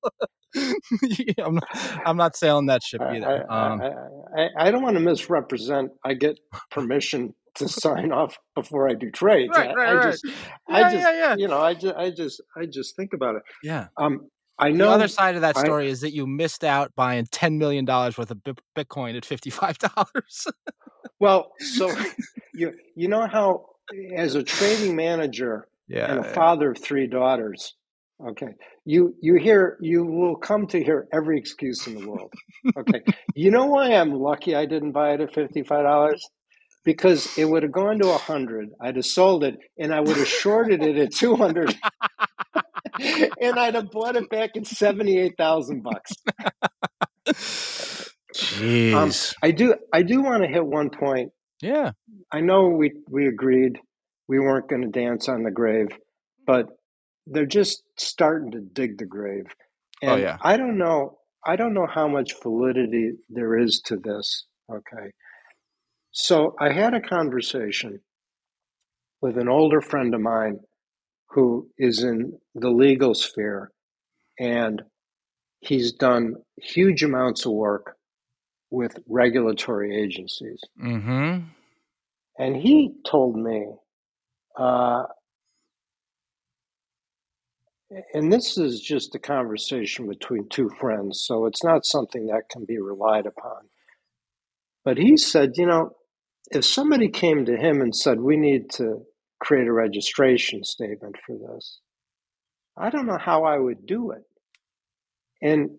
(laughs) I'm not. I'm not sailing that ship either. I, um, I, I, I, don't want to misrepresent. I get permission to sign off before I do trades. Right, right, I, right. just, yeah, I just, yeah, yeah. you know, I just, I just, I just think about it. Yeah. Um, I know. The other side of that story I, is that you missed out buying ten million dollars worth of Bitcoin at fifty five dollars. well, so you you know how as a trading manager yeah, (laughs) and a yeah. father of three daughters, okay, you you hear you will come to hear every excuse in the world. Okay, you know why I'm lucky I didn't buy it at fifty five dollars because it would have gone to 100 i'd have sold it and i would have shorted it at 200 (laughs) and I'd have bought it back at seventy eight thousand bucks. Jeez. Um, I do. I do want to hit one point. Yeah. I know we we agreed we weren't going to dance on the grave, but they're just starting to dig the grave. And Oh, yeah. I don't know. I don't know how much validity there is to this. Okay. So I had a conversation with an older friend of mine who is in the legal sphere and he's done huge amounts of work with regulatory agencies. Mm-hmm. And he told me, uh, and this is just a conversation between two friends, so it's not something that can be relied upon. But he said, you know, if somebody came to him and said, we need to create a registration statement for this, I don't know how I would do it. And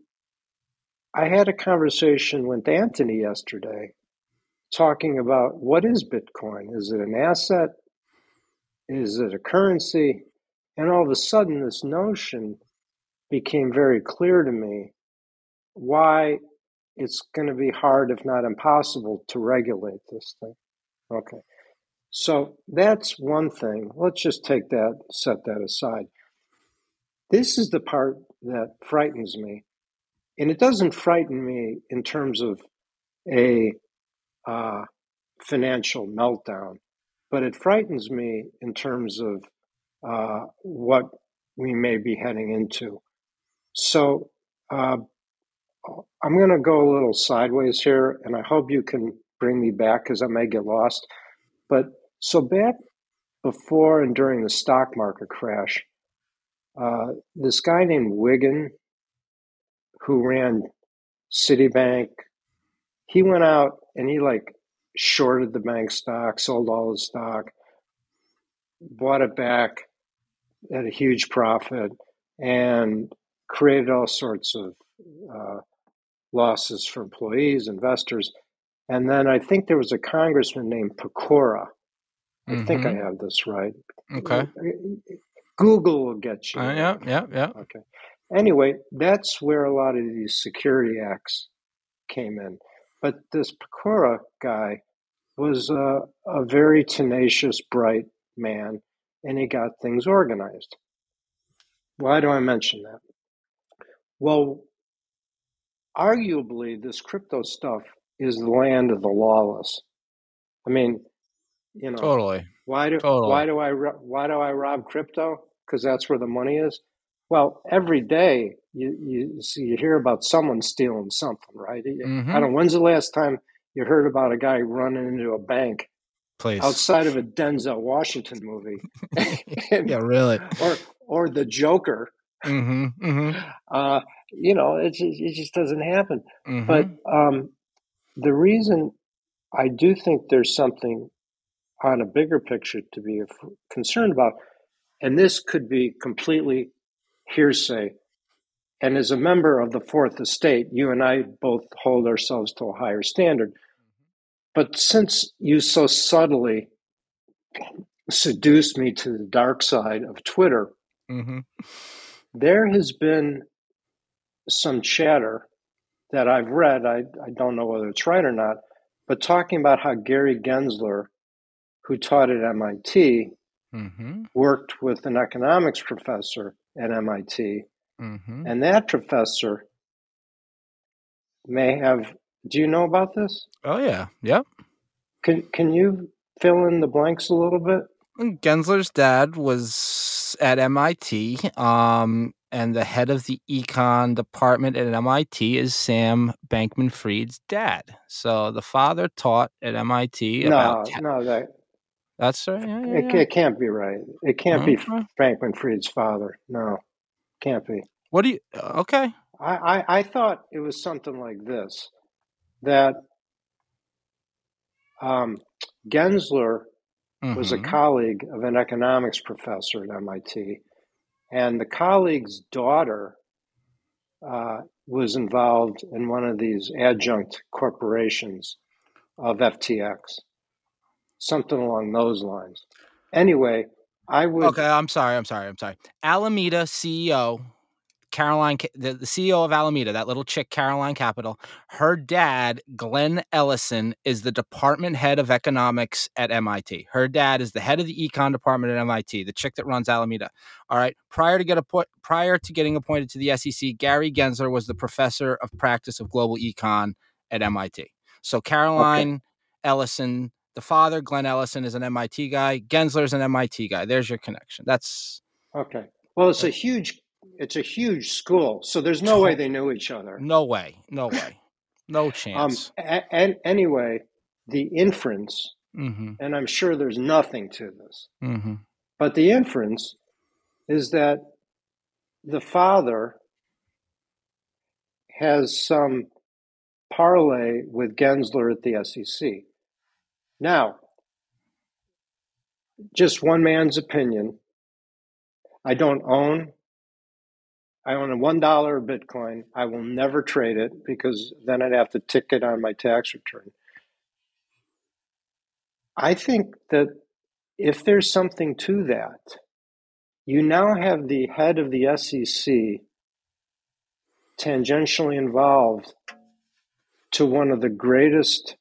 I had a conversation with Anthony yesterday talking about what is Bitcoin? Is it an asset? Is it a currency? And all of a sudden, this notion became very clear to me why it's going to be hard, if not impossible, to regulate this thing. Okay. So that's one thing. Let's just take that, set that aside. This is the part that frightens me. And it doesn't frighten me in terms of a uh, financial meltdown, but it frightens me in terms of uh, what we may be heading into. So uh, I'm going to go a little sideways here, and I hope you can bring me back because I may get lost. But so back before and during the stock market crash, uh, this guy named Wiggin, who ran Citibank, he went out and he like shorted the bank stock, sold all the stock, bought it back at a huge profit, and created all sorts of uh, losses for employees, investors. And then I think there was a congressman named Pecora. I mm-hmm. think I have this right. Okay. Google will get you. Uh, yeah, yeah, yeah. Okay. Anyway, that's where a lot of these security acts came in. But this Pecora guy was a, a very tenacious, bright man, and he got things organized. Why do I mention that? Well, arguably, this crypto stuff is the land of the lawless. I mean, you know, totally. Why do totally. why do I why do I rob crypto? Because that's where the money is. Well, every day you you see you hear about someone stealing something, right? Mm-hmm. I don't know. When's the last time you heard about a guy running into a bank Please. outside of a Denzel Washington movie? (laughs) (laughs) and, yeah, really. Or or the Joker. Mm-hmm. Mm-hmm. Uh, you know, it just, it just doesn't happen. Mm-hmm. But um, the reason I do think there's something on a bigger picture to be concerned about, and this could be completely hearsay. And as a member of the fourth estate, you and I both hold ourselves to a higher standard. But since you so subtly seduced me to the dark side of Twitter, mm-hmm. there has been some chatter that I've read. I, I don't know whether it's right or not, but talking about how Gary Gensler, who taught at MIT, mm-hmm. worked with an economics professor at MIT, mm-hmm. and that professor may have. Do you know about this? Oh yeah, yep. Can Can you fill in the blanks a little bit? Gensler's dad was at MIT, um, and the head of the econ department at MIT is Sam Bankman Fried's dad. So the father taught at MIT. No, about no, that that's right. Yeah, yeah, it, yeah. it can't be right. It can't Okay. be Bankman Fried's father. No, can't be. What do you? Okay. I, I, I thought it was something like this that um, Gensler was a Mhm. colleague of an economics professor at MIT, and the colleague's daughter uh, was involved in one of these adjunct corporations of FTX, something along those lines. Anyway, I would. Okay, I'm sorry. I'm sorry. I'm sorry. Alameda CEO Caroline, the, the CEO of Alameda, that little chick, Caroline Capital, her dad, Glenn Ellison, is the department head of economics at MIT. Her dad is the head of the econ department at MIT, the chick that runs Alameda. All right. Prior to get a prior to getting appointed to the SEC, Gary Gensler was the professor of practice of global econ at MIT. So Caroline okay. Ellison, the father, Glenn Ellison, is an MIT guy. Gensler is an MIT guy. There's your connection. That's okay. Well, it's a huge it's a huge school, so there's no way they knew each other. No way. No way. No um, chance. Um, and anyway, the inference, mm-hmm. and I'm sure there's nothing to this, mm-hmm. but the inference is that the father has some parlay with Gensler at the SEC. Now, just one man's opinion. I don't own I own a one dollar Bitcoin. I will never trade it because then I'd have to tick it on my tax return. I think that if there's something to that, you now have the head of the SEC tangentially involved to one of the greatest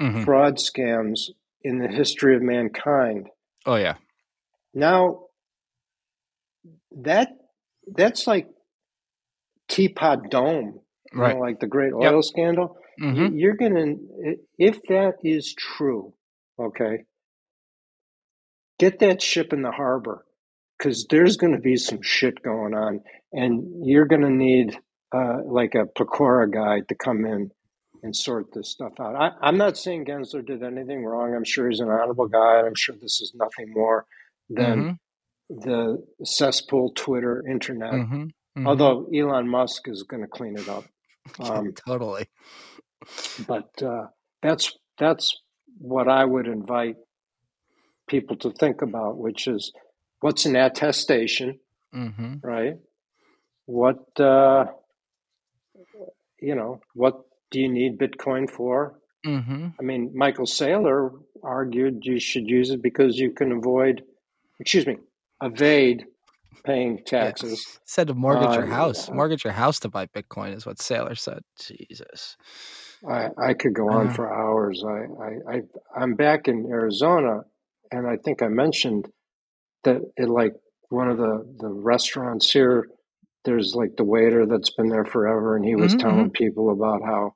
mm-hmm. fraud scams in the history of mankind. Oh yeah. Now that that's like teapot dome, right? Know, like the great oil yep. scandal. Mm-hmm. You're gonna, if that is true, okay, get that ship in the harbor because there's going to be some shit going on, and you're going to need uh, like a Pecora guy to come in and sort this stuff out. I, am not saying Gensler did anything wrong. I'm sure he's an honorable guy, and I'm sure this is nothing more than mm-hmm. the cesspool Twitter internet. Mm-hmm. Mm-hmm. Although Elon Musk is going to clean it up. (laughs) Um, totally. But uh, that's that's what I would invite people to think about, which is what's an attestation, mm-hmm. right? What uh, you know, what do you need Bitcoin for? Mm-hmm. I mean, Michael Saylor argued you should use it because you can avoid, excuse me, evade paying taxes. Yeah. Said to mortgage uh, your house, mortgage your house to buy Bitcoin is what Saylor said. Jesus. I, I could go on uh-huh. for hours. I, I, I, I'm back in Arizona, and I think I mentioned that it like one of the, the restaurants here, there's like the waiter that's been there forever, and he was mm-hmm. telling mm-hmm. people about how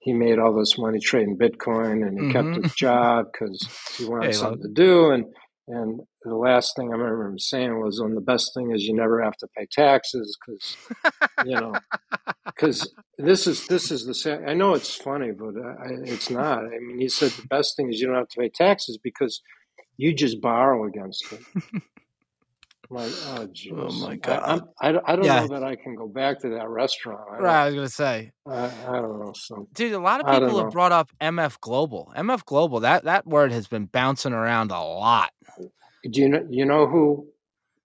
he made all this money trading Bitcoin and he mm-hmm. kept his job because he wanted hey, something to do. And and the last thing I remember him saying was, "On the best thing is you never have to pay taxes because, you know, (laughs) because this is this is the I know it's funny, but I, it's not. I mean, he said the best thing is you don't have to pay taxes because you just borrow against it. like, oh, (laughs) oh my god! I, I, I don't yeah. know that I can go back to that restaurant. I right, I was gonna say. I, I don't know. So, dude, a lot of people have know. brought up MF Global. MF Global. That that word has been bouncing around a lot. Do you know, you know who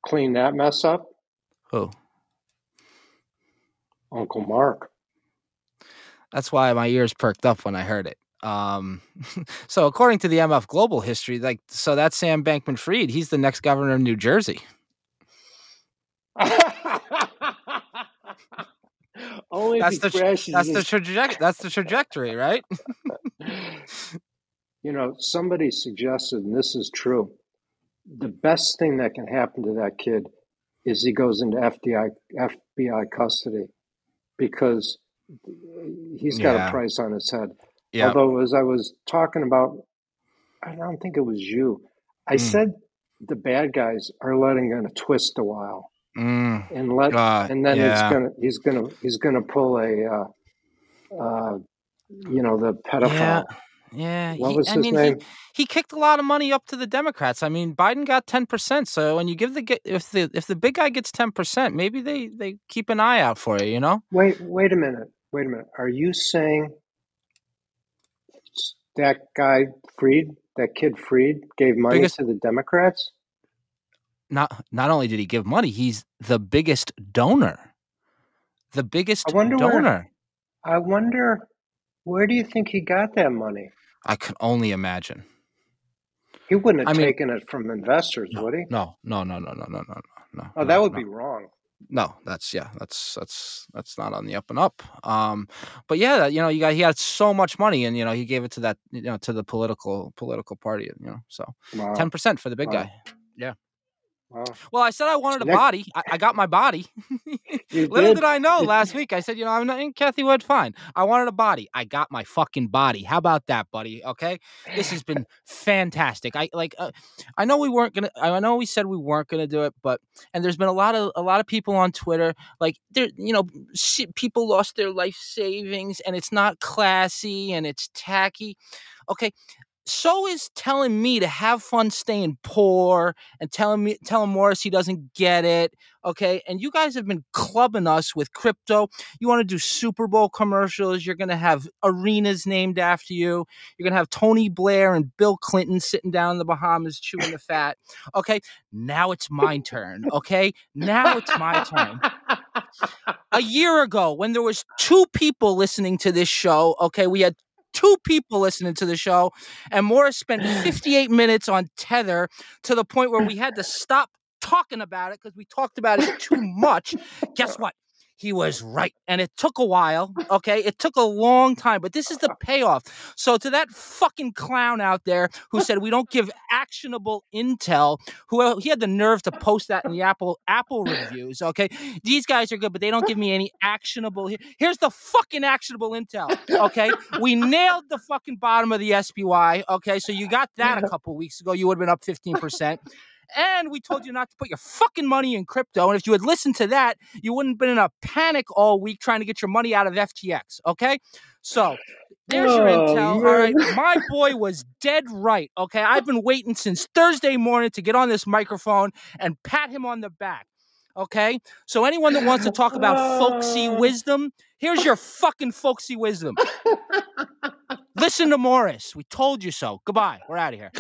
cleaned that mess up? Who? Uncle Mark. That's why my ears perked up when I heard it. Um, (laughs) so according to the MF Global history, like so that's Sam Bankman Fried. He's the next governor of New Jersey. (laughs) Only that's the that's the trajectory. That's the trajectory, right? (laughs) you know, somebody suggested, and this is true the best thing that can happen to that kid is he goes into FBI FBI custody because he's got yeah. a price on his head. Yeah. Although, as I was talking about, I don't think it was you. I mm. said the bad guys are letting him twist a while, mm. and let, uh, and then yeah. he's gonna he's gonna he's gonna pull a, uh, uh, you know, the pedophile. Yeah, what he, was his I mean, name? He, he, kicked a lot of money up to the Democrats. I mean, Biden got ten percent. So when you give the if the if the big guy gets ten percent, maybe they they keep an eye out for you. You know. Wait, wait a minute. Wait a minute. Are you saying that guy Fried, that kid Fried, gave money biggest, to the Democrats? Not not only did he give money, he's the biggest donor. The biggest I wonder donor. Where, I wonder where do you think he got that money? I can only imagine. He wouldn't have I mean- taken it from investors, would he? No, no, no, no, no, no, no, no. Oh, no, that would no. be wrong. no that's yeah that's that's that's not on the up and up um but yeah you know you got he had so much money and you know he gave it to that you know to the political political party you know so Wow. 10% for the big Wow. guy wow. well i said i wanted a Next- body. I, I got my body. (laughs) Little did? did i know last week i said you know i'm not in Cathie Wood fine. I wanted a body. I got my fucking body. How about that buddy okay? This has been fantastic. I like uh, i know we weren't gonna i know we said we weren't gonna do it but and there's been a lot of a lot of people on twitter like there you know people lost their life savings and it's not classy and it's tacky okay so is telling me to have fun staying poor and telling me telling morris he doesn't get it okay? And you guys have been clubbing us with crypto. You want to do super bowl commercials you're going to have arenas named after you. You're going to have tony blair and bill clinton sitting down in the bahamas chewing the fat okay? Now it's my turn okay? Now it's my turn. A year ago when there was two people listening to this show okay we had two people listening to the show and morris spent (sighs) 58 minutes on tether to the point where we had to (laughs) stop talking about it because we talked about it too much. Guess what he was right and it took a while okay? It took a long time but this is the payoff. So to that fucking clown out there who said we don't give actionable intel who uh, he had the nerve to post that in the apple apple reviews okay? These guys are good but they don't give me any actionable here's the fucking actionable intel okay? We nailed the fucking bottom of the spy okay? So you got that a (laughs) couple weeks ago you would have been up 15% and we told you not to put your fucking money in crypto. And if you had listened to that, you wouldn't have been in a panic all week trying to get your money out of FTX. Okay. So there's your Oh, intel. All right. My boy was dead right. Okay. I've been waiting since Thursday morning to get on this microphone and pat him on the back. Okay. So anyone that wants to talk about folksy (laughs) wisdom, here's your fucking folksy wisdom. Listen to Morris. We told you so. Goodbye. We're out of here.